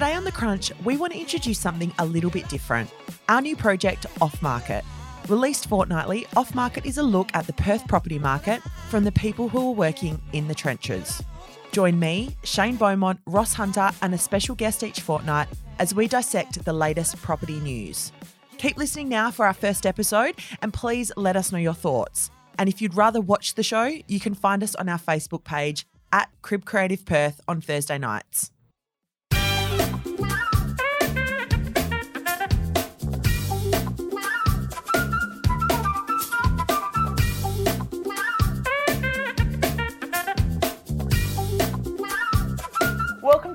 Today on The Crunch, we want to introduce something a little bit different our new project, Off Market. Released fortnightly, Off Market is a look at the Perth property market from the people who are working in the trenches. Join me, Shane Beaumont, Ross Hunter, and a special guest each fortnight as we dissect the latest property news. Keep listening now for our first episode and please let us know your thoughts. And if you'd rather watch the show, you can find us on our Facebook page at Crib Creative Perth on Thursday nights.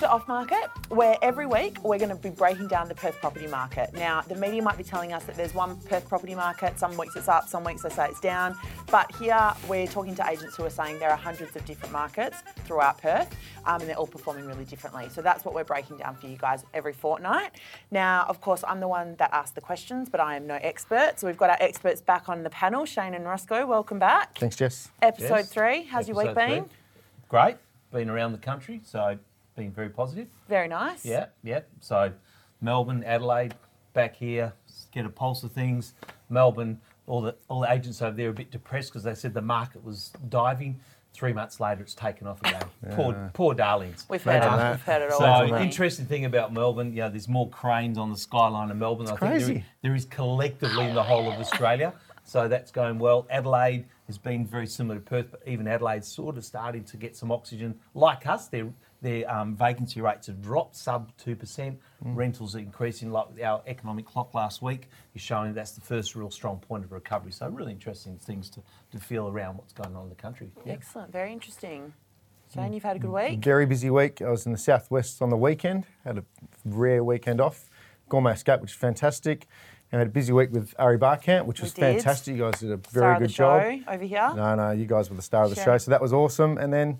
To Off Market, where every week we're going to be breaking down the Perth property market. Now, the media might be telling us that there's one Perth property market, some weeks it's up, some weeks they say it's down. But here we're talking to agents who are saying there are hundreds of different markets throughout Perth um, and they're all performing really differently. So that's what we're breaking down for you guys every fortnight. Now, of course, I'm the one that asked the questions, but I am no expert. So we've got our experts back on the panel. Shane and Roscoe, welcome back. Thanks, Jess. Episode Yes. three, how's your week been? three. Great. Been around the country, so been very positive. Very nice. Yeah, yeah. So Melbourne, Adelaide, back here, get a pulse of things. Melbourne, all the all the agents over there are a bit depressed because they said the market was diving. Three months later, it's taken off again. Poor, poor darlings. We've heard, it. We've heard it all. So haven't interesting thing about Melbourne, you know, there's more cranes on the skyline of Melbourne. I think there crazy. is, there is collectively in the whole of Australia. So that's going well. Adelaide has been very similar to Perth, but even Adelaide's sort of starting to get some oxygen. Like us, their their um, vacancy rates have dropped sub two percent. Rentals are increasing. Like our economic clock last week is showing that's the first real strong point of recovery. So really interesting things to, to feel around what's going on in the country. Yeah. Excellent. Very interesting. Shane, you've had a good week. Very busy week. I was in the southwest on the weekend. Had a rare weekend off. Gourmet Escape, which is fantastic. And had a busy week with Ari Bar Camp, which We was did. fantastic. You guys did a very Star of good the job. show over here. No, no, you guys were the star of the Sure. show, so that was awesome. And then,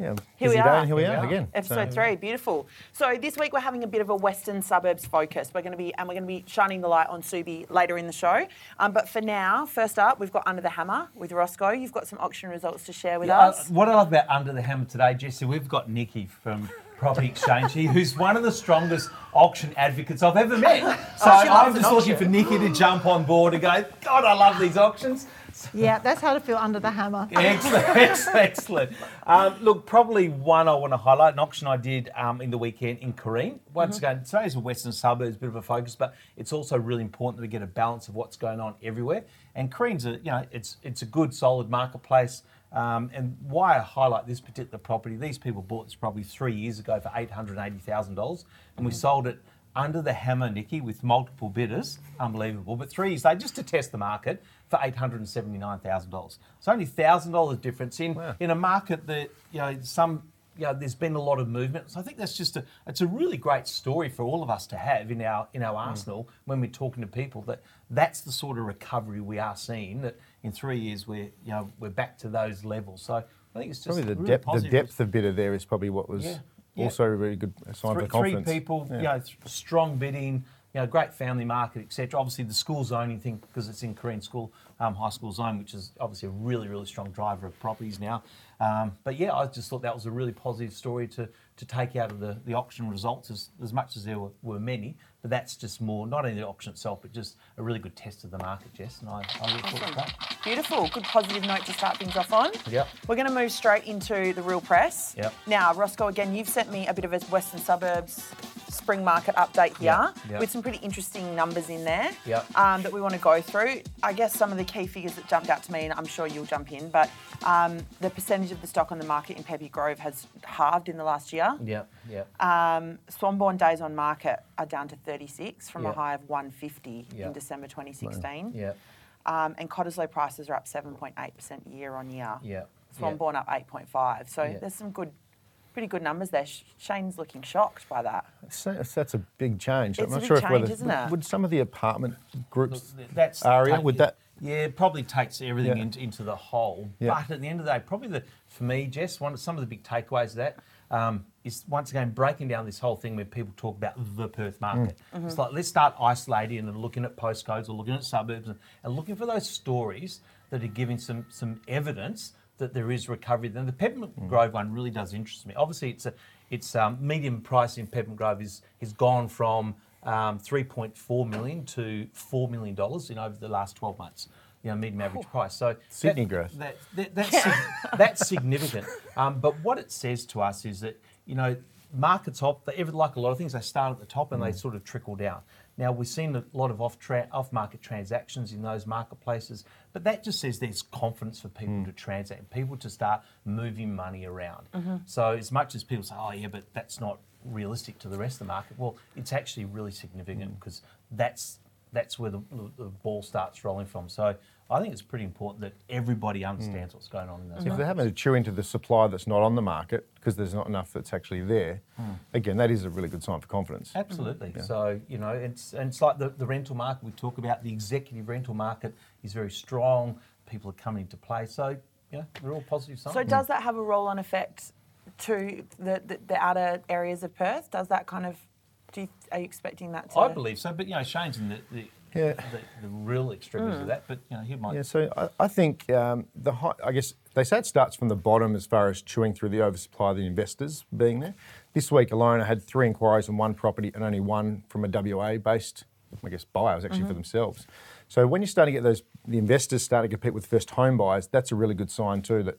yeah, Here we day, are. and here we Here we are are. again. Episode So- three, beautiful. So this week we're having a bit of a Western suburbs focus. We're going to be and we're going to be shining the light on Subi later in the show. Um, but for now, first up, we've got Under the Hammer with Roscoe. You've got some auction results to share with Yeah, uh, us. what I love about Under the Hammer today, Jesse, we've got Niki from Property Exchange here, who's one of the strongest auction advocates I've ever met. So Oh, I'm just looking for Niki to jump on board and go, God, I love these auctions. Yeah, that's how to feel under the hammer. Excellent, excellent, excellent. Um, look, probably one I want to highlight, an auction I did um, in the weekend in Carine. Once Mm-hmm. again, today's a western suburbs, a bit of a focus, but it's also really important that we get a balance of what's going on everywhere. And Carine's a, you know, it's it's a good, solid marketplace. Um, and why I highlight this particular property, these people bought this property three years ago for eight hundred eighty thousand dollars, and we sold it under the hammer, Niki, with multiple bidders. Unbelievable. But three years later, just to test the market, for $879,000. It's only $1,000 difference in, in a market that, you know, some, you know, there's been a lot of movement. So I think that's just a, it's a really great story for all of us to have in our, in our mm. arsenal when we're talking to people that that's the sort of recovery we are seeing, that in three years we're, you know, we're back to those levels. So I think it's just Probably the really depth, the depth of bidder there is probably what was Yeah, yeah. also a really good sign three, for confidence. Three people, you know, strong bidding, you know, great family market, etc. Obviously, the school zoning thing because it's in Carine school, um, high school zone, which is obviously a really, really strong driver of properties now. Um, but yeah, I just thought that was a really positive story to to take out of the, the auction results as, as much as there were, were many. But that's just more, not only the auction itself, but just a really good test of the market, Jess. And I, I look forward to that. Beautiful. Good positive note to start things off on. Yep. We're going to move straight into the real press. Yep. Now, Roscoe, again, you've sent me a bit of a Western Suburbs spring market update here Yep, yep. with some pretty interesting numbers in there Yep. um, that we want to go through. I guess some of the key figures that jumped out to me, and I'm sure you'll jump in, but um, the percentage of the stock on the market in Peppy Grove has halved in the last year. Yeah, yeah. Um, Swanbourne days on market are down to 36 from a high of 150 Yeah. in December 2016. yeah, Um, and Cottesloe prices are up 7.8% year on year. yeah. Swanbourne up 8.5. So Yeah. there's some good, pretty good numbers there. Shane's looking shocked by that. So that's, that's a big change. It's I'm a not big sure if change, whether isn't it? would some of the apartment groups Look, that's Aria, take- would that- Yeah, it probably takes everything Yeah. into, into the whole. Yeah. But at the end of the day, probably the for me, Jess, one of some of the big takeaways of that um, is once again breaking down this whole thing where people talk about the Perth market. Mm. It's like let's start isolating and looking at postcodes or looking at suburbs and, and looking for those stories that are giving some some evidence that there is recovery. Then the Peppermint Mm. Grove one really does interest me. Obviously, it's a its um, median price in Peppermint Grove is has gone from um, 3.4 million to 4 million dollars in over the last 12 months. You know, median average price. So Sydney that- growth. That, that, that's, sig- that's significant. Um, but what it says to us is that you know markets op, they, every- like a lot of things, they start at the top and they mm. sort of trickle down. Now we've seen a lot of off tra- off market transactions in those marketplaces, but that just says there's confidence for people mm. to transact, and people to start moving money around. Mm-hmm. So as much as people say, oh yeah, but that's not realistic to the rest of the market, well, it's actually really significant mm. because that's that's where the, the ball starts rolling from. So I think it's pretty important that everybody understands what's going on in those. If they're having to chew into the supply that's not on the market because there's not enough that's actually there, hmm. again, that is a really good sign for confidence. Absolutely. So you know, it's and it's like the, the rental market we talk about. The executive rental market is very strong. People are coming into play. So yeah, know, they're all positive signs. So does that have a roll-on effect to the, the, the outer areas of Perth? Does that kind of, do you, are you expecting that to? I believe so, but you know, Shane's in the the, Yeah. the, the real extremities Hmm. of that. But you know, he might. Yeah, so I, I think um, the high, I guess they say it starts from the bottom as far as chewing through the oversupply of the investors being there. This week alone, I had three inquiries on one property and only one from a WA-based, I guess, buyer. It was actually for themselves. So when you start to get those, the investors start to compete with first home buyers, that's a really good sign too that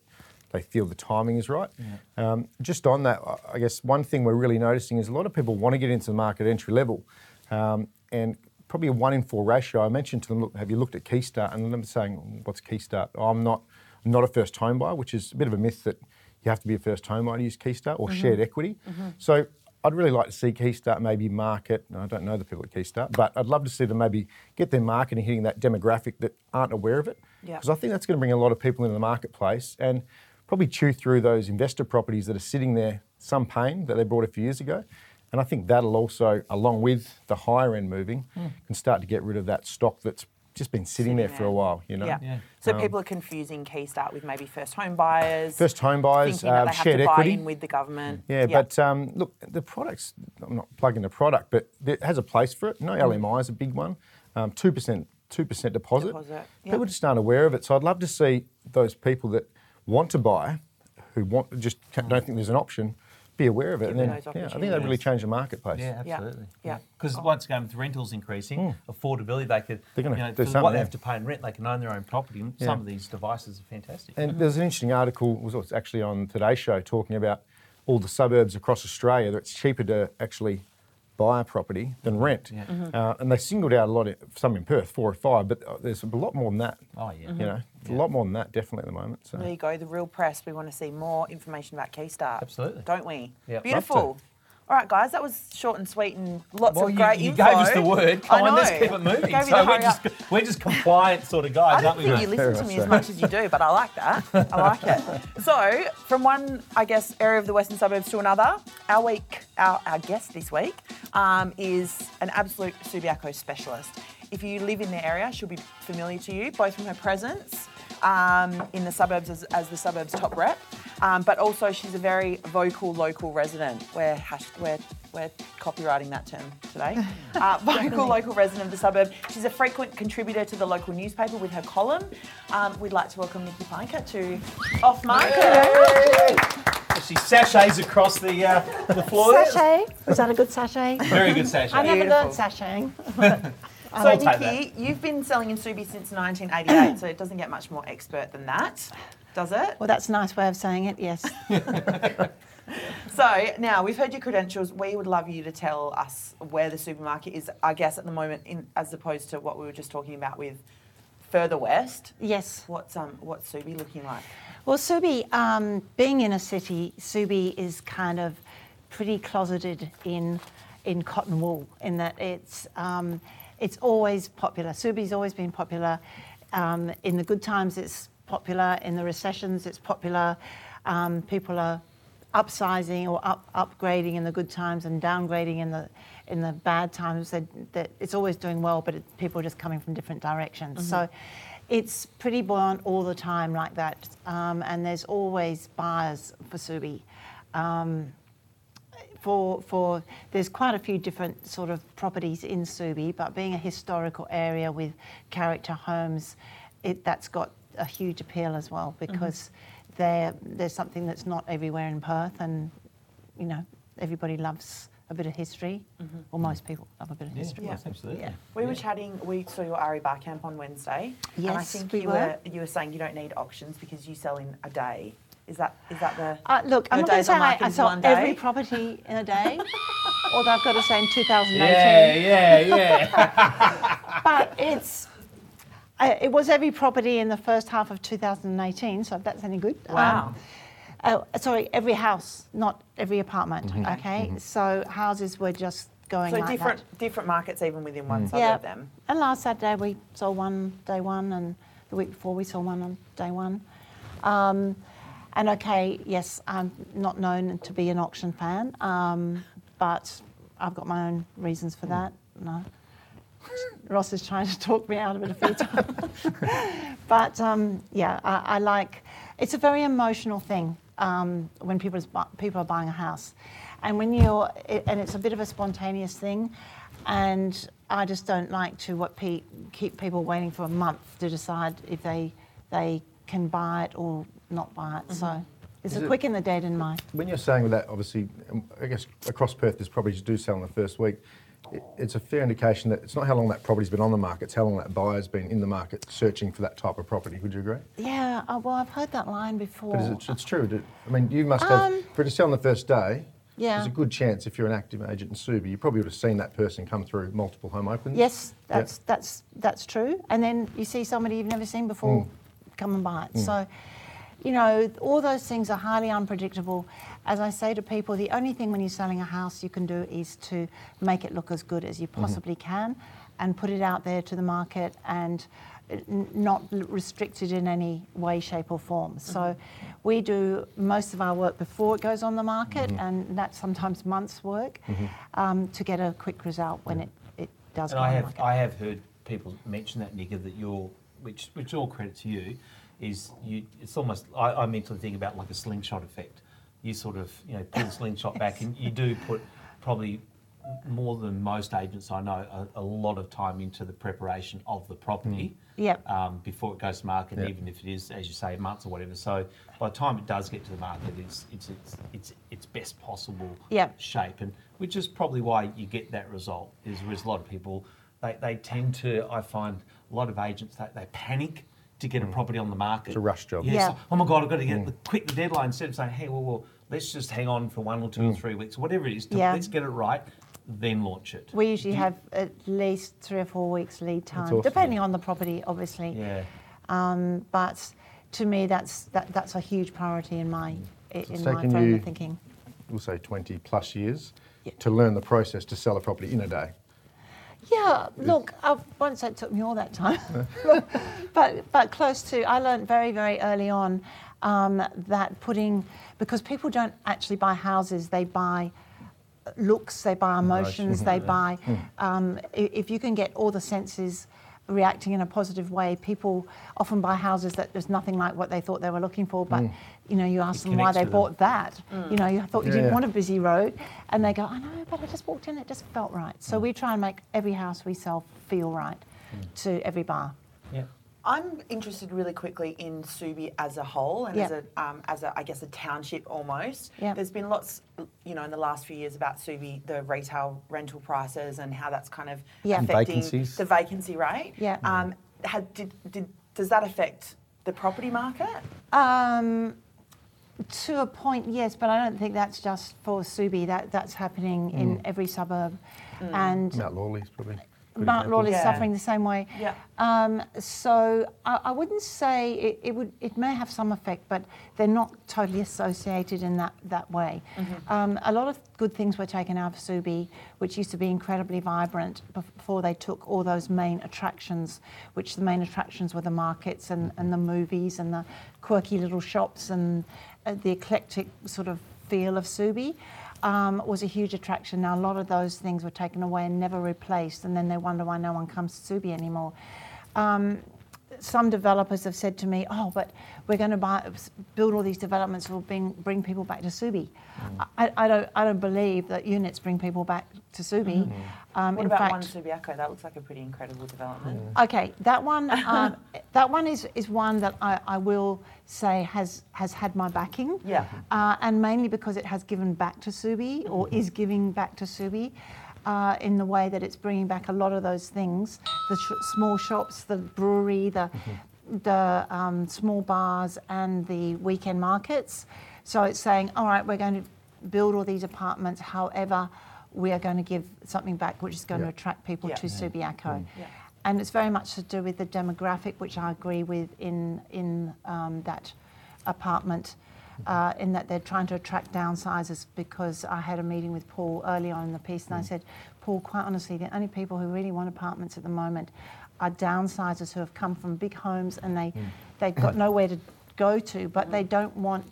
they feel the timing is right. Um, just on that, I- I guess one thing we're really noticing is a lot of people want to get into the market entry level, um, and probably a one in four ratio. I mentioned to them, look, have you looked at Keystart? And them saying, what's Keystart? Oh, I'm not, I'm not a first home buyer, which is a bit of a myth that you have to be a first home buyer to use Keystart or mm-hmm. shared equity. Mm-hmm. So I'd really like to see Keystart maybe market. I don't know the people at Keystart, but I'd love to see them maybe get their marketing hitting that demographic that aren't aware of it. Yeah. Because I think that's going to bring a lot of people into the marketplace and probably chew through those investor properties that are sitting there, some pain that they bought a few years ago. And I think that'll also, along with the higher end moving, can start to get rid of that stock that's just been sitting, there for a while, you know. Yeah. Yeah. So people are confusing Keystart with maybe first home buyers. First home buyers, thinking that uh, they have shared to buy equity. in with the government. Yeah, but um, look, the products, I'm not plugging the product, but it has a place for it. No LMI is a big one. Um, 2%, 2% deposit. Deposit, yeah. People just aren't aware of it. So I'd love to see those people that want to buy, who want just don't think there's an option, be aware of it. Give and then, yeah, I think that really opportunities. changed the marketplace. Yeah, Yeah. absolutely. Yeah. Because once again, with rentals increasing, affordability, they could. They're gonna you know, do for what something, they have to pay in rent, they can own their own property. Yeah. some of these devices are fantastic. And there's an interesting article, was was actually on Today's Show, talking about all the suburbs across Australia that it's cheaper to actually buy a property than rent. Yeah. Uh, and they singled out a lot, of, some in Perth, four or five, but uh, there's a lot more than that. Oh, yeah. You know, a lot more than that, definitely at the moment. So. There you go, the real press. We want to see more information about Keystart. Absolutely. Don't we? Yeah. Beautiful. All right, guys, that was short and sweet and lots Well, of you, great you info. gave us the word. Come I on, let's know. keep it moving. Gave you So the we're hurry just, up. we're just compliant sort of guys, I don't aren't we? think you listen Very to me much as much as you do, but I like that. I like it. So, from one, I guess, area of the western suburbs to another, our week, our, our guest this week um, is an absolute Subiaco specialist. If you live in the area, she'll be familiar to you, both from her presence um, in the suburbs as, as the suburbs top rep, um, but also she's a very vocal local resident. We're, hash, we're, we're copywriting that term today. Uh, vocal local resident of the suburb. She's a frequent contributor to the local newspaper with her column. Um, we'd like to welcome Niki Peinke to Off Market. She sachets across the uh, the floor. there. Sachet. Was that a good sachet? Very good sachet. I never Beautiful. learned sashaying. So, I'll Niki, you've been selling in Subi since 1988, so it doesn't get much more expert than that, does it? Well, that's a nice way of saying it, yes. So, now we've heard your credentials. We would love you to tell us where the supermarket is, I guess, at the moment, in, as opposed to what we were just talking about with further west. yes. What's, um, what's Subi looking like? Well, Subi, um, being in a city, Subi is kind of pretty closeted in in cotton wool, in that it's um, it's always popular. Subi's always been popular. Um, in the good times, it's popular. In the recessions, it's popular. Um, people are upsizing or up, upgrading in the good times and downgrading in the in the bad times. That that it's always doing well, but it, people are just coming from different directions. So it's pretty buoyant all the time like that, um, and there's always buyers for Subi. Um, for, for there's quite a few different sort of properties in Subi, but being a historical area with character homes, it, that's got a huge appeal as well mm-hmm. because there there's something that's not everywhere in Perth, and you know everybody loves a bit of history, mm-hmm. or most people love a bit of history. yes, absolutely. Yeah. We were chatting. We saw your Ari Bar Camp on Wednesday, and I Yes, think we you were. were you were saying you don't need auctions because you sell in a day. Is that is that the? Uh, look, I'm not going to say I, market I is sell one day. every property in a day, although I've got to say in 2018. Yeah, yeah, yeah. But it's uh, it was every property in the first half of 2018, so if that's any good. Wow. Um, uh, sorry, every house, not every apartment. Mm-hmm. Okay, so houses were just going So like different that. different markets even within one suburb. Yeah. Them. And last Saturday we saw one day one, and the week before we saw one on day one. Um, and okay, yes, I'm not known to be an auction fan, um, but I've got my own reasons for that. No. Ross is trying to talk me out of it a few times. but um, yeah, I, I like. It's a very emotional thing um, when people is, people are buying a house, and when you're it, and it's a bit of a spontaneous thing, and I just don't like to what pe- keep people waiting for a month to decide if they they can buy it or not buy it. So it's Is a it- quick in the dead in my. When you're saying that, obviously, um, I guess across Perth, there's properties do sell in the first week. It- It's a fair indication that it's not how long that property's been on the market, it's how long that buyer's been in the market searching for that type of property. Would you agree? Yeah, uh, well, I've heard that line before. But is it, it's true. do- I mean, you must have, Um, for it to sell on the first day, Yeah. there's a good chance if you're an active agent in Subi, you probably would have seen that person come through multiple home opens. Yes, Yeah. that's that's that's true. And then you see somebody you've never seen before come and buy it. So, you know, all those things are highly unpredictable. As I say to people, the only thing when you're selling a house you can do is to make it look as good as you possibly can, and put it out there to the market and uh, n- not restricted in any way, shape, or form. So, we do most of our work before it goes on the market, and that's sometimes months' work um, to get a quick result when it, it does And go I on the have market. I have heard people mention that, Nicker, that you're, which which all credit to you, is you. It's almost I, I mentally think about like a slingshot effect. You sort of you know pull the slingshot back, and you do put probably more than most agents I know a, a lot of time into the preparation of the property. Yep. Um, before it goes to market, Yep. even if it is, as you say, months or whatever. So by the time it does get to the market, it's it's it's it's, it's best possible Yep. shape, and which is probably why you get that result. Is there's a lot of people they, they tend to I find a lot of agents they, they panic to get a mm. property on the market. It's a rush job. Yes. Yeah. Oh my God, I've got to get mm. the quick the deadline instead of saying, hey, well, well, let's just hang on for one or two or three weeks, whatever it is. To, Yeah. Let's get it right, then launch it. We usually have at least three or four weeks lead time, awesome. depending on the property, obviously. Yeah. Um, but to me, that's that, that's a huge priority in my i- it's in my frame you- of thinking. We'll say 20 plus years Yeah. to learn the process to sell a property in a day. Yeah, look, I won't say it took me all that time, but but close to. I learned very very early on um, that putting because people don't actually buy houses; they buy looks, they buy emotions, they buy. Um, if you can get all the senses reacting in a positive way, people often buy houses that there's nothing like what they thought they were looking for, but. Mm. You know, you ask It them why they with them. bought that. Mm. You know, you thought you Yeah, didn't yeah. want a busy road, and they go, "I know, but I just walked in, it just felt right." So mm. we try and make every house we sell feel right to every bar. Yeah. I'm interested really quickly in Subi as a whole and as a, um, as a, I guess, a township almost. Yep. There's been lots, you know, in the last few years about Subi, the retail rental prices and how that's kind of Yeah. And affecting vacancies. the vacancy rate. Yeah. Um, had, did, did, does that affect the property market? Um, to a point, yes, but I don't think that's just for Subi. That that's happening in every suburb, and Mount Lawley's probably. A good Mount example. Lawley's Yeah. suffering the same way. Yeah. Um, so I, I wouldn't say it, it would. It may have some effect, but they're not totally associated in that that way. Um, a lot of good things were taken out of Subi, which used to be incredibly vibrant before they took all those main attractions, which the main attractions were the markets and, and the movies and the quirky little shops and uh, the eclectic sort of feel of Subi um, was a huge attraction. Now, a lot of those things were taken away and never replaced, and then they wonder why no one comes to Subi anymore. Um, some developers have said to me, "Oh, but we're going to buy, build all these developments will bring bring people back to Subi." Mm. I, I don't I don't believe that units bring people back to Subi. Mm. Um, What in about fact, One Subiaco? That looks like a pretty incredible development. Okay, that one, um, that one is, is one that I, I will say has has had my backing. Yeah. Uh, and mainly because it has given back to Subi or is giving back to Subi. Uh, in the way that it's bringing back a lot of those things, the sh- small shops, the brewery, the the um, small bars, and the weekend markets. So it's saying, all right, we're going to build all these apartments. However, we are going to give something back, which is going Yeah. to attract people Yeah. to Subiaco. Yeah. And it's very much to do with the demographic, which I agree with in in um, that apartment, uh, in that they're trying to attract downsizers. Because I had a meeting with Paul early on in the piece, and I mm. said, Paul, quite honestly, the only people who really want apartments at the moment are downsizers who have come from big homes and they mm. they've got nowhere to go to, but they mm. don't want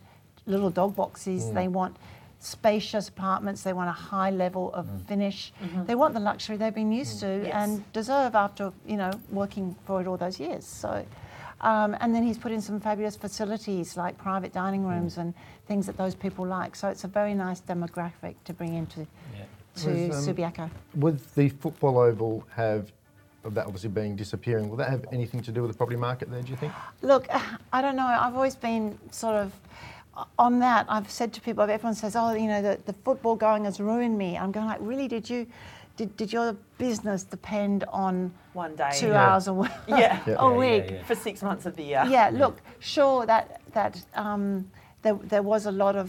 little dog boxes. They want spacious apartments. They want a high level of finish. Mm-hmm. They want the luxury they've been used to Yes. and deserve after you know working for it all those years. So. Um, and then he's put in some fabulous facilities like private dining rooms and things that those people like. So it's a very nice demographic to bring into Yeah. to Was, um, Subiaco. Would the football oval have, of that obviously being disappearing, will that have anything to do with the property market there, do you think? Look, I don't know. I've always been sort of on that. I've said to people, everyone says, "Oh, you know, the, the football going has ruined me." I'm going like, really? Did you? Did, did your business depend on One day. two Yeah. hours a week? Yeah. Yeah. a Yeah, week. yeah, yeah. For six months of the year. Yeah, look, sure that that um, there, there was a lot of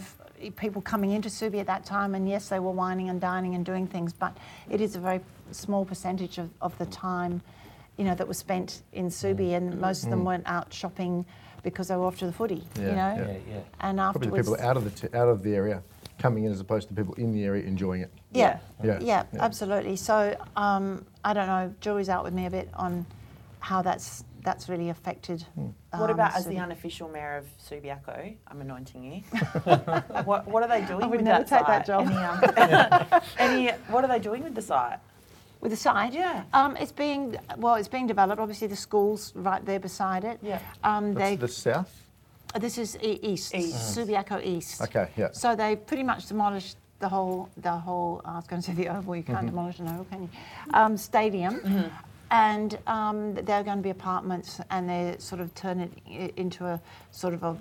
people coming into Subi at that time, and yes, they were whining and dining and doing things, but it is a very small percentage of, of the time, you know, that was spent in Subi, and most of them weren't out shopping because they were off to the footy, Yeah, you know. yeah. Yeah, yeah. And Probably the people out of the, t- out of the area coming in as opposed to people in the area enjoying it. yeah, Yeah. yeah, Yeah. absolutely. So um, I don't know. Jury's out with me a bit on how that's that's really affected. What um, about as the unofficial mayor of Subiaco? I'm anointing you. what, what are they doing I would with never that take that job. Any, um, any, what are they doing with the site? With the site? Yeah. Um, it's being well. It's being developed. Obviously, the school's right there beside it. Yeah. Um, they. That's the south? This is e- east. East. Subiaco East. Okay, yeah. So they pretty much demolished the whole. The whole. I was going to say the oval. You can't Mm-hmm. demolish an oval, can you? Um, stadium. And um, they're going to be apartments, and they're sort of turn it into a sort of a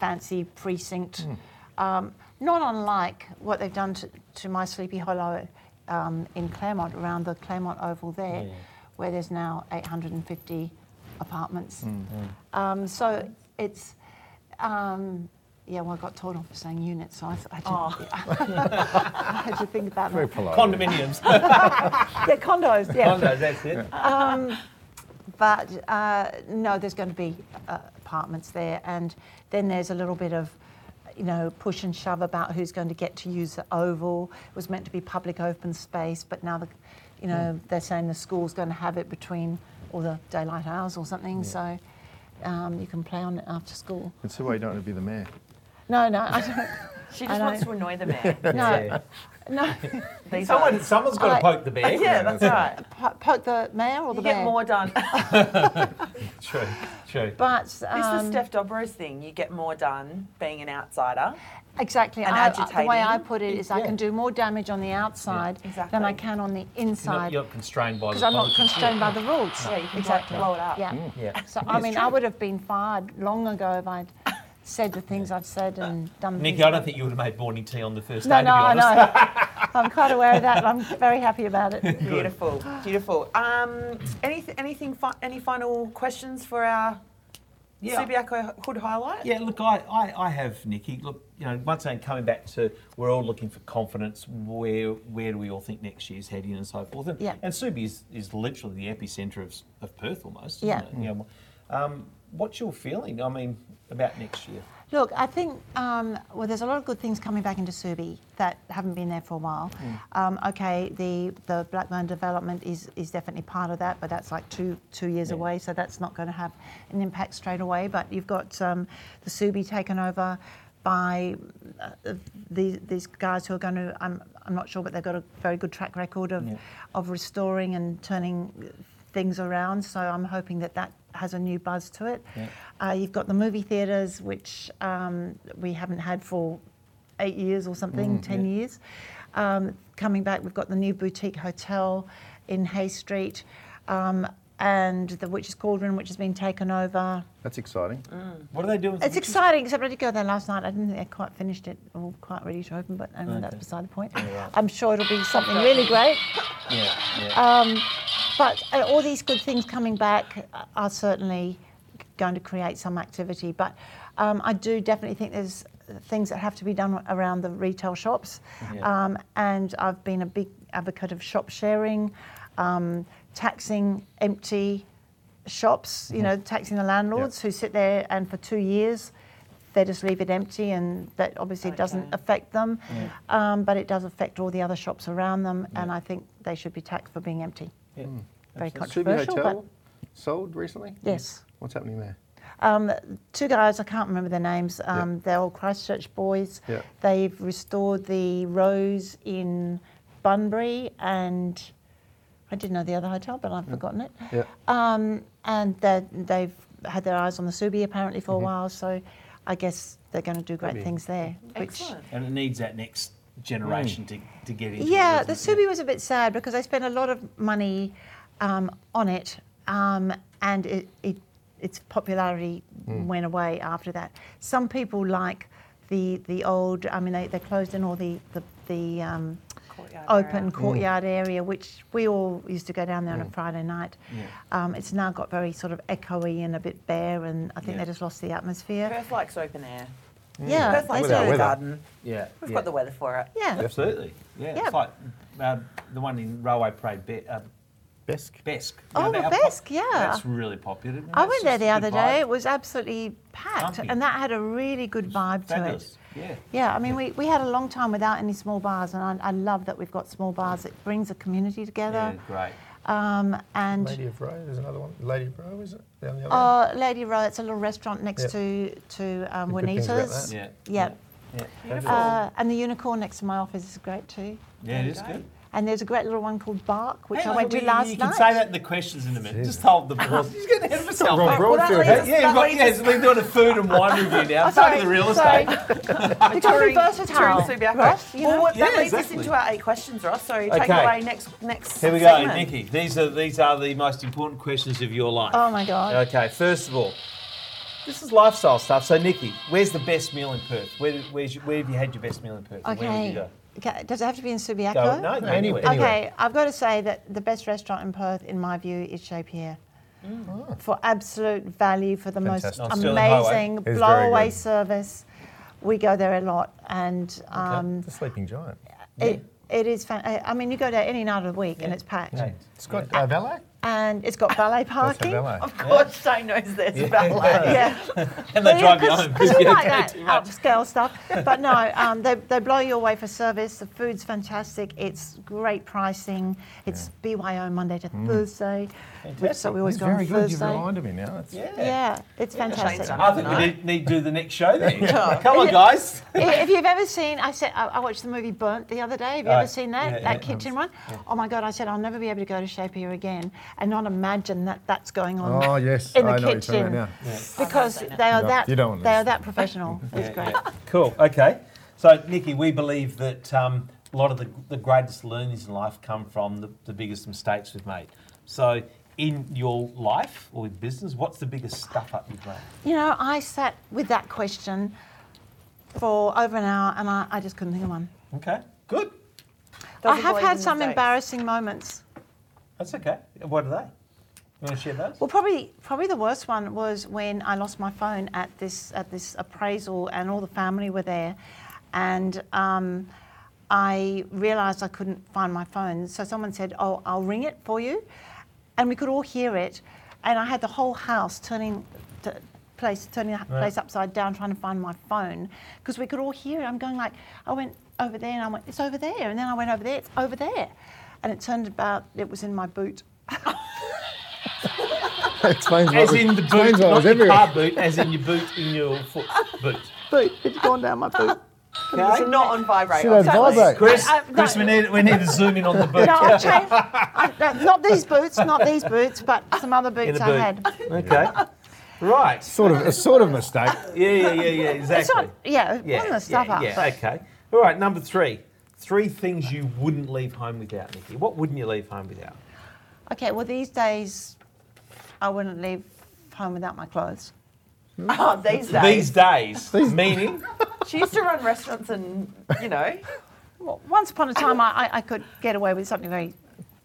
fancy precinct. Mm. Um, not unlike what they've done to, to my Sleepy Hollow um, in Claremont, around the Claremont Oval there, Yeah. where there's now 850 apartments. Mm. Um, so it's, um, yeah, well, I got told off for saying units, so I, th- I, had, to, I had to think about Very that. polite. Condominiums. Yeah, condos, yeah. Condos, that's it. But uh, no, there's going to be uh, apartments there, and then there's a little bit of, you know, push and shove about who's going to get to use the oval. It was meant to be public open space, but now the, you know, they're saying the school's going to have it between all the daylight hours or something, so um, you can play on it after school. That's why you don't want to be the mayor. No, no, I don't. She I just know. wants to annoy the mayor. No, no. These Someone, are- someone's got to I- poke the bear. yeah, that's right. Po- poke the mayor or the You get bear? more done. True, true. But This um, was Steph Dobro's thing. You get more done being an outsider. Exactly. and I- I- the way I put it is I can do more damage on the outside Exactly. than I can on the You're not, inside you're constrained by because I'm not politics. constrained by the rules. Yeah, you can exactly. blow it up. Yeah. Yeah. So I mean, true. I would have been fired long ago if I'd said the things I've said and done. the Niki, I don't think you would have made morning tea on the first No, day, no, to I know. I'm quite aware of that. and I'm very happy about it. Beautiful, beautiful. Um, any, anything, fi- any final questions for our Yeah. Subiaco Hood highlight? Yeah, look, I, I, I have, Niki. Look, you know, once again, coming back to we're all looking for confidence. Where where do we all think next year's heading and so forth? And, Yeah. and Subi is, is literally the epicentre of, of Perth almost. Yeah. Isn't it? You know, um, what's your feeling? I mean, about next year? Look, I think um, well, there's a lot of good things coming back into Subi that haven't been there for a while. Um, okay, the the Blackburne development is is definitely part of that, but that's like two two years Yeah. away, so that's not going to have an impact straight away. But you've got um, the Subi taken over by uh, these these guys who are going to. I'm I'm not sure, but they've got a very good track record of Yeah. of restoring and turning things around. So I'm hoping that that has a new buzz to it. Uh, you've got the movie theatres, which um, we haven't had for eight years or something, ten years. Um, coming back, we've got the new boutique hotel in Hay Street. Um, and the Witch's Cauldron, which has been taken over. That's exciting. What are they doing? with It's pictures? exciting, except I did go there last night. I didn't think they quite finished it or quite ready to open, but anyway, that's beside the point. I'm sure it'll be something really great. Yeah, yeah. But uh, all these good things coming back are certainly going to create some activity. But um, I do definitely think there's things that have to be done around the retail shops. Yeah. Um, and I've been a big advocate of shop sharing, um, taxing empty shops, you know, taxing the landlords who sit there and for two years they just leave it empty and that obviously doesn't affect them, um, but it does affect all the other shops around them and I think they should be taxed for being empty. Yeah. Very Subi controversial, Hotel but sold recently. yes. What's happening there? Um, two guys, I can't remember their names. Um, They're all Christchurch boys. Yeah. They've restored the Rose in Bunbury and I didn't know the other hotel, but I've forgotten it. Yeah. Um, and they're- they've had their eyes on the Subi apparently for Mm-hmm. a while, so I guess they're going to do great Maybe. things there. Which, Excellent. And it needs that next generation to, to get into. it, yeah, the doesn't? Subi was a bit sad because they spent a lot of money um, on it, um, and it, it, its popularity went away after that. Some people like the the old. I mean, they, they closed in all the the, the um, Courtyard open area. courtyard area, which we all used to go down there on a Friday night. Yeah. Um, it's now got very sort of echoey and a bit bare, and I think Yeah. they just lost the atmosphere. Perth likes open air. Yeah, Perth likes Without a weather. garden. Yeah. We've yeah. got the weather for it. yeah. Absolutely. Yeah. Yeah. It's like uh, the one in Railway Parade, Be- uh, Besk. Besk. Oh, they are Besk, yeah. That's really popular. I went there the other day. vibe. It was absolutely packed, Pumping. and that had a really good vibe to it. Yeah. Yeah, I mean, we, we had a long time without any small bars, and I, I love that we've got small bars. It brings a community Yeah, together. great. Um, and Lady of Row, there's another one. Lady of Row, is it? Down the other end? uh, Lady Row, it's a little restaurant next Yep. to to um, Good about Juanita's. that. Yeah. Yeah. Yeah. Beautiful. Uh, and the unicorn next to my office is great too. yeah, it you go. good. And there's a great little one called Bark, which Hang I on, went to we- last you night. can say that in the questions in a minute. Just hold the pause. He's getting ahead of himself. Ron mate. Broadfield that Yeah, us- yeah, that right, leads yeah, we're doing a food and wine review now. Oh, Back to the real sorry. estate. Because we're Touring- versatile, touring Subiaco. Ross, you well, know? what, that Yeah, leads exactly. us into our eight questions, Ross. So take Okay. away next next. Here we go, segment. Niki. These are these are the most important questions of your life. Oh my God. Okay, first of all, this is lifestyle stuff. So, Niki, where's the best meal in Perth? Where, where's your, where have you had your best meal in Perth? and Where would you Okay. Go? Okay. Does it have to be in Subiaco? No, no, anywhere. Anywhere. Okay, I've got to say that the best restaurant in Perth, in my view, is Chez Pierre. For absolute value, for the Fantastic. Most amazing It's very blow-away service. We go there a lot, and um, The Sleeping Giant. it, it is. Fan- I I mean, you go there any night of the week, and it's packed. Yeah. It's got uh, valet. And it's got valet That's a parking. valet. Of course, Jane knows there's a ballet. Yeah. And they drive you Because home. we like go that too much. upscale stuff. But no, um, they, they blow you away for service. The food's fantastic. It's great pricing. It's BYO Monday to Thursday. Which, so we always He's go on very good. You've Thursday. reminded me now. That's, Yeah. Yeah, it's fantastic. I think we need, need to do the next show then. Come on, guys. if you've ever seen, I said I I watched the movie Burnt the other day. Have you Right. ever seen that? Yeah, that yeah. kitchen one? Oh my God! I said I'll never be able to go to Shape here again and not imagine that that's going on. Oh yes, In the I know what you're talking kitchen. about now. because seen they are No, that you don't they are that professional. It's Yeah, great. yeah. Cool. Okay. So, Niki, we believe that um, a lot of the, the greatest learnings in life come from the, the biggest mistakes we've made. So, in your life or in business, what's the biggest stuff up you've made? You know, I sat with that question for over an hour and I, I just couldn't think of one. Okay. Good. I have had some mistakes. embarrassing moments. That's okay. What are they? You want to share those? Well, probably probably the worst one was when I lost my phone at this at this appraisal, and all the family were there, and um, I realised I couldn't find my phone. So someone said, "Oh, I'll ring it for you," and we could all hear it, and I had the whole house turning. To, place turning the place upside down trying to find my phone because we could all hear it i'm going like i went over there and i went it's over there and then i went over there it's over there and it turned about it was in my boot explains what As was- in the boot, not was your car boot, as in your boot in your foot boot. boot it's gone down my boot It's not on vibrate. Should have Exactly. vibrate. Chris, uh, I- no. Chris, we need we need to zoom in on the boot. No, I changed. I, no, not these boots, not these boots, but some other In boots the I boot. had. Okay. Right. Sort of a sort of mistake. Yeah, yeah, yeah, yeah. Exactly. It's not, yeah, yeah, wasn't the stuff yeah, up. yeah. but- Okay. All right. Number three. Three things you wouldn't leave home without, Niki. What wouldn't you leave home without? Okay, well, these days, I wouldn't leave home without my clothes. Oh, these days. These days, These- meaning. She used to run restaurants and, you know. Well, once upon a time, I, I, I could get away with something very.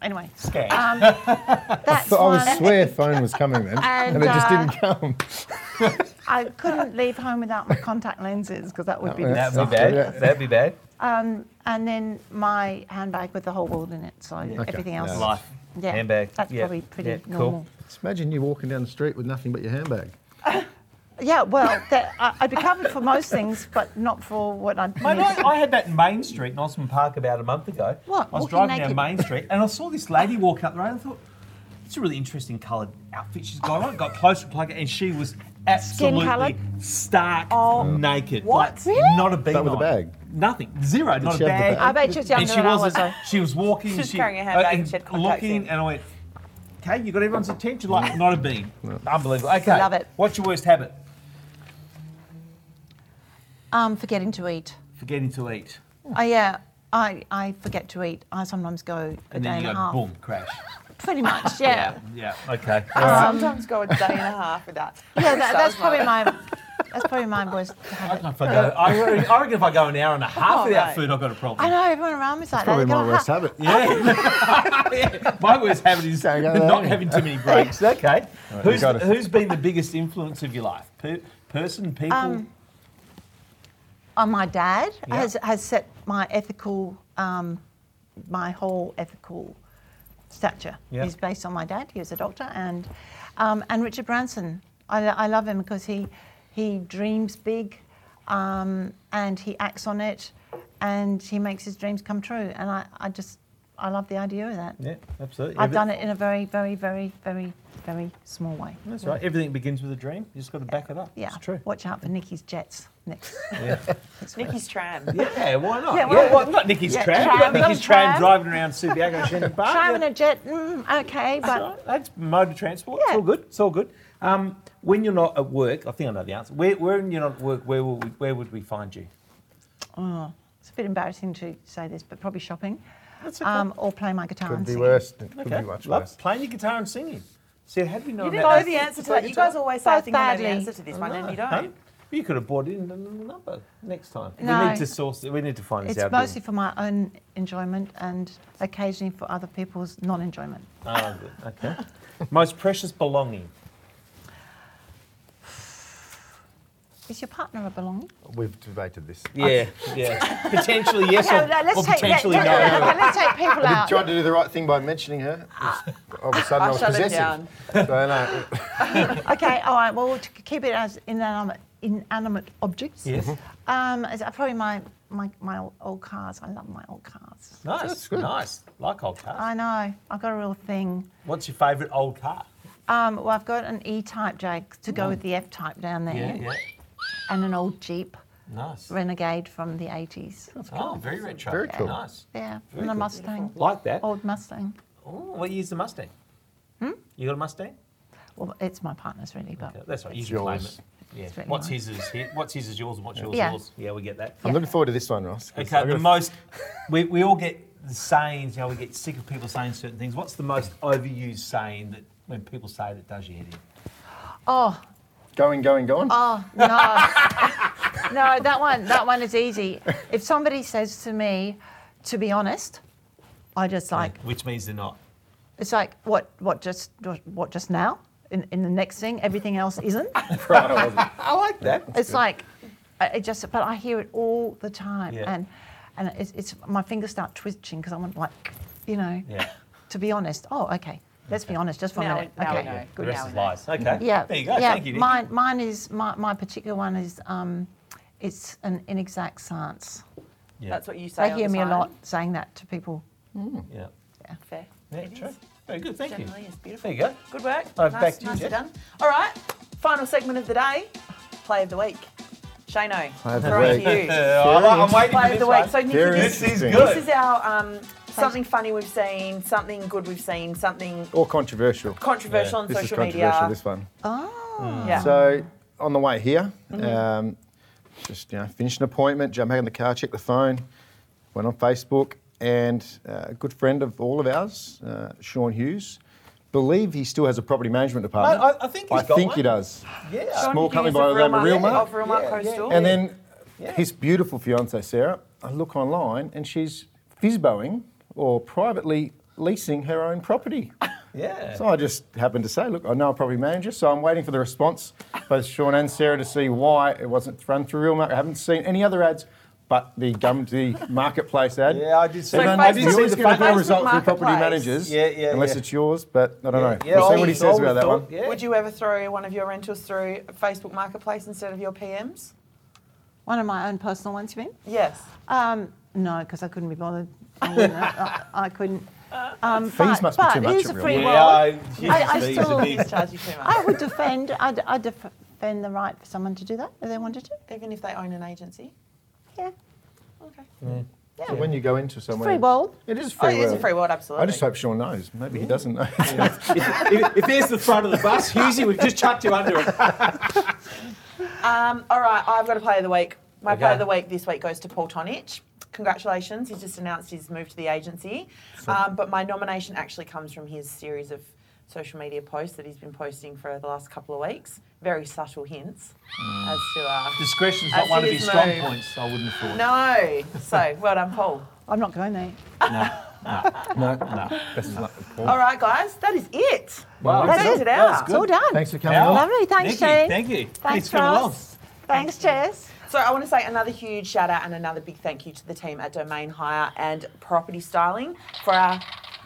Anyway, Scam. um, that's So I one. was swear phone was coming then, and, And, it just uh, didn't come. I couldn't leave home without my contact lenses because that would be. Oh. That'd be bad. That'd be bad. Um, and then my handbag with the whole world in it. So everything else. Yeah. Life. Yeah, Handbag. That's Yeah. probably pretty Yeah, cool. normal. Just imagine you walking down the street with nothing but your handbag. Yeah, well, that, I, I'd be covered for most things, but not for what I. Mate, I, I had that in Main Street in Osborne Park about a month ago. What, I was walking driving naked? down Main Street and I saw this lady walking up the road and I thought, it's a really interesting coloured outfit she's got on. Got close to plug it and she was absolutely coloured? stark Oh, naked. what? Like, Really? Not a bead But with a on. bag? Nothing. Zero. not a she have the bag. bag? I bet she was younger and she than I wasn't. though. She was walking. She was she, carrying a handbag uh, and she had contacts looking, in. and I went, "Okay, you got everyone's attention." Like, not a bean. Unbelievable. Okay, Love it. What's your worst habit? Um, forgetting to eat. Forgetting to eat, Oh yeah, I, I forget to eat. I sometimes go a and day then and you a go half. boom, crash. Pretty much, yeah. Yeah. Okay. I sometimes go a day and a half with that. Yeah, that, that's probably my that's probably my worst I habit. reckon if I go, I reckon, if I go an hour and a half Oh, without mate. food, I've got a problem. I know everyone around me's like Probably that. They my worst "Ha- habit. Yeah. Yeah. My worst habit is Don't go there. not having too many breaks. Okay. who's, you got it. who's been the biggest influence of your life? Per, person, people? Um, Oh, my dad Yeah. has has set my ethical, um, my whole ethical stature Yeah. is based on my dad. He was a doctor, and um, and Richard Branson. I, I love him because he he dreams big, um, and he acts on it, and he makes his dreams come true. And I, I just I love the idea of that. yeah, absolutely. I've done it in a very very very very very small way. That's right. Everything begins with a dream. You just got to back it up. Yeah. It's true. Watch out for Niki's jets next. Yeah. Niki's tram. yeah, why not? Yeah, Yeah, well- well, not Niki's Yeah, tram. tram, You've got Niki's not tram, tram. driving around Subiaco Shenton Park. Driving yeah. a jet, mm, okay, That's but all right. That's mode of transport. It's Yeah. all good. It's all good. Um, when you're not at work, I think I know the answer. Where, when you're not at work, where, will we, where would we find you? oh, it's a bit embarrassing to say this, but probably shopping. That's okay. Um, or playing my guitar Could and be singing. worse. It could Okay. be much Love worse. playing your guitar and singing. See, how do we know You that? didn't know the answer to that. You guys always say, I Both think I know the answer to this one, and you don't. You could have brought in the number next time. No. We need to source. it. We need to find this out. It's mostly for my own enjoyment and occasionally for other people's non-enjoyment. Oh, good. Okay. Most precious belonging. Is your partner a belonging? We've debated this. Yeah, yeah. Potentially yes Okay, or, let- let's or take, potentially let, no. okay, let's take people I out. did, tried to do the right thing by mentioning her. All of a sudden, I, I was shut it possessive. down. So, no, Okay, all right. Well, to keep it as inanimate, inanimate objects. Yes. Um, is probably my, my my old, old cars. I love my old cars. Nice. That's good. Nice. Like old cars. I know. I've got a real thing. What's your favourite old car? Um, well, I've got an E-type Jag to go with the F-type down there, Yeah, yeah. And an old Jeep Nice. Renegade from the 80s. Oh, very retro. Very cool. Nice. Yeah, Very and a cool. Mustang, Like that. old Mustang. Oh, what year's the Mustang? Hmm? You got a Mustang? Well, it's my partner's really, but Okay, that's right. You can claim yours. it. Yeah. Really What's mine. his is his, what's his is yours and what's yours is Yeah. yours. Yeah, we get that. I'm looking forward to this one, Ross. Okay, the a- most we, we all get the sayings, you know, we get sick of people saying certain things. What's the most overused saying that when people say it, it does your head in? oh, Going, going, going. oh no, no, that one, that one is easy. If somebody says to me, to be honest, I just like Which means they're not. it's like what what just what, what just now in, in the next thing everything else isn't. Right, I wasn't. I like that. It's like, it just, but I hear it all the time, Yeah. and and it's, it's my fingers start twitching because I'm like, you know, Yeah. to be honest. Oh, okay. Let's be honest, just for Now a we- minute. now we okay. know. The Good rest now is lies. Okay. Yeah. There you go. Yeah. Thank you, Nick. Mine, mine is my, my particular one is um, it's an inexact science. Yeah. That's what you say. They hear the me a lot saying that to people. Yeah. yeah. Fair. Yeah, It true. is. Very good. Thank Generally, you. it's beautiful. There you go. Good work. All right, nice, back to you, nicely Jen. done. All right. Final segment of the day. Play of the week. Shano, Play of throwing to you. I'm, I'm waiting Play for of this the week. one. So Niki, this, This is good. this is our um, something funny we've seen, something good we've seen, something Or controversial. controversial on This is social controversial, media. this one. Oh. Yeah. So on the way here, Mm-hmm. um, just you know, finished an appointment, jumped back in the car, checked the phone, went on Facebook, and uh, a good friend of all of ours, uh, Sean Hughes, believe he still has a property management department. I- I think he's I got think one. he does. Yeah. Sean Small company by the name of Real Market- Mart. Realmark Yeah, yeah. Coastal. And then Yeah. his beautiful fiancee Sarah, I look online and she's fizboing or privately leasing her own property. Yeah. So I just happened to say, look, I know a property manager, so I'm waiting for the response, both Sean and Sarah, to see why it wasn't run through Realmark. I haven't seen any other ads but the Gumtree marketplace ad. Yeah, I did see So Everyone, Facebook- I didn't see the Facebook final result for property managers, Yeah, yeah, unless yeah. it's yours, but I don't know. Yeah, we'll see what he says I about that one. Yeah. Would you ever throw one of your rentals through Facebook Marketplace instead of your PMs? One of my own personal ones, you mean? Yes. Um, no, because I couldn't be bothered. I, wouldn't- I, I couldn't. Um, Fees but, must be too much It is a Real free Yeah, world. I, I- I are still- Charge you too much. I would defend. I'd, I'd defend the right for someone to do that if they wanted to. Even if they own an agency. Yeah, Okay. Yeah. So when you go into somewhere, free world. it is Oh, free. it is a free world, absolutely. I just hope Sean knows. Maybe he doesn't know. if, if, if there's the front of the bus, Husey, we've just chucked you under it. Um, all right, I've got a play of the week. My play of the week this week goes to Paul Tonich. Congratulations, he's just announced his move to the agency. Um, but my nomination actually comes from his series of social media posts that he's been posting for the last couple of weeks. Very subtle hints as to. Uh, Discretion's As not one of is his strong moved. points, I wouldn't have thought. no. So, well done, Paul. I'm not going there. No. no, no. Best of luck with Paul. All right, guys, that is it. Wow, That's good. it That out. was It's all done. Thanks for coming Wow. Lovely. Thanks, Niki, Shane. Thank you. Thanks, for coming along. Ross. Thanks, Jess. So I want to say another huge shout out and another big thank you to the team at Domain Hire and Property Styling for our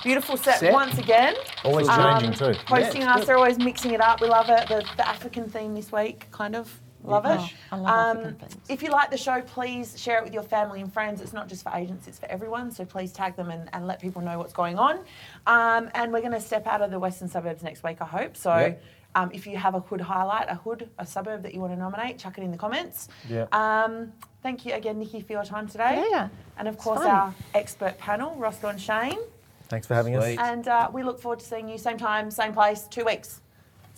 beautiful set, Set. once again. Always Um, changing too. Hosting us, they're always mixing it up. We love it. The, the African theme this week, kind of. Love it. Oh, I love Um, African themes. If you like the show, please share it with your family and friends. It's not just for agents, it's for everyone. So please tag them and, and let people know what's going on. Um, and we're going to step out of the western suburbs next week, I hope. So Yep. Um, if you have a hood highlight, a hood, a suburb that you want to nominate, chuck it in the comments. Yep. Um, thank you again, Niki, for your time today. Yeah. And of course, our expert panel, Roscoe and Shane. Thanks for having Sweet. us. And uh, we look forward to seeing you same time, same place, two weeks.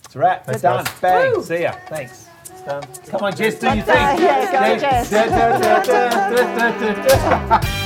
It's a wrap. Thanks, done. guys. Bang. Woo. See ya. Thanks. Done. Come on, Jess, do your thing. yeah, go, Jess.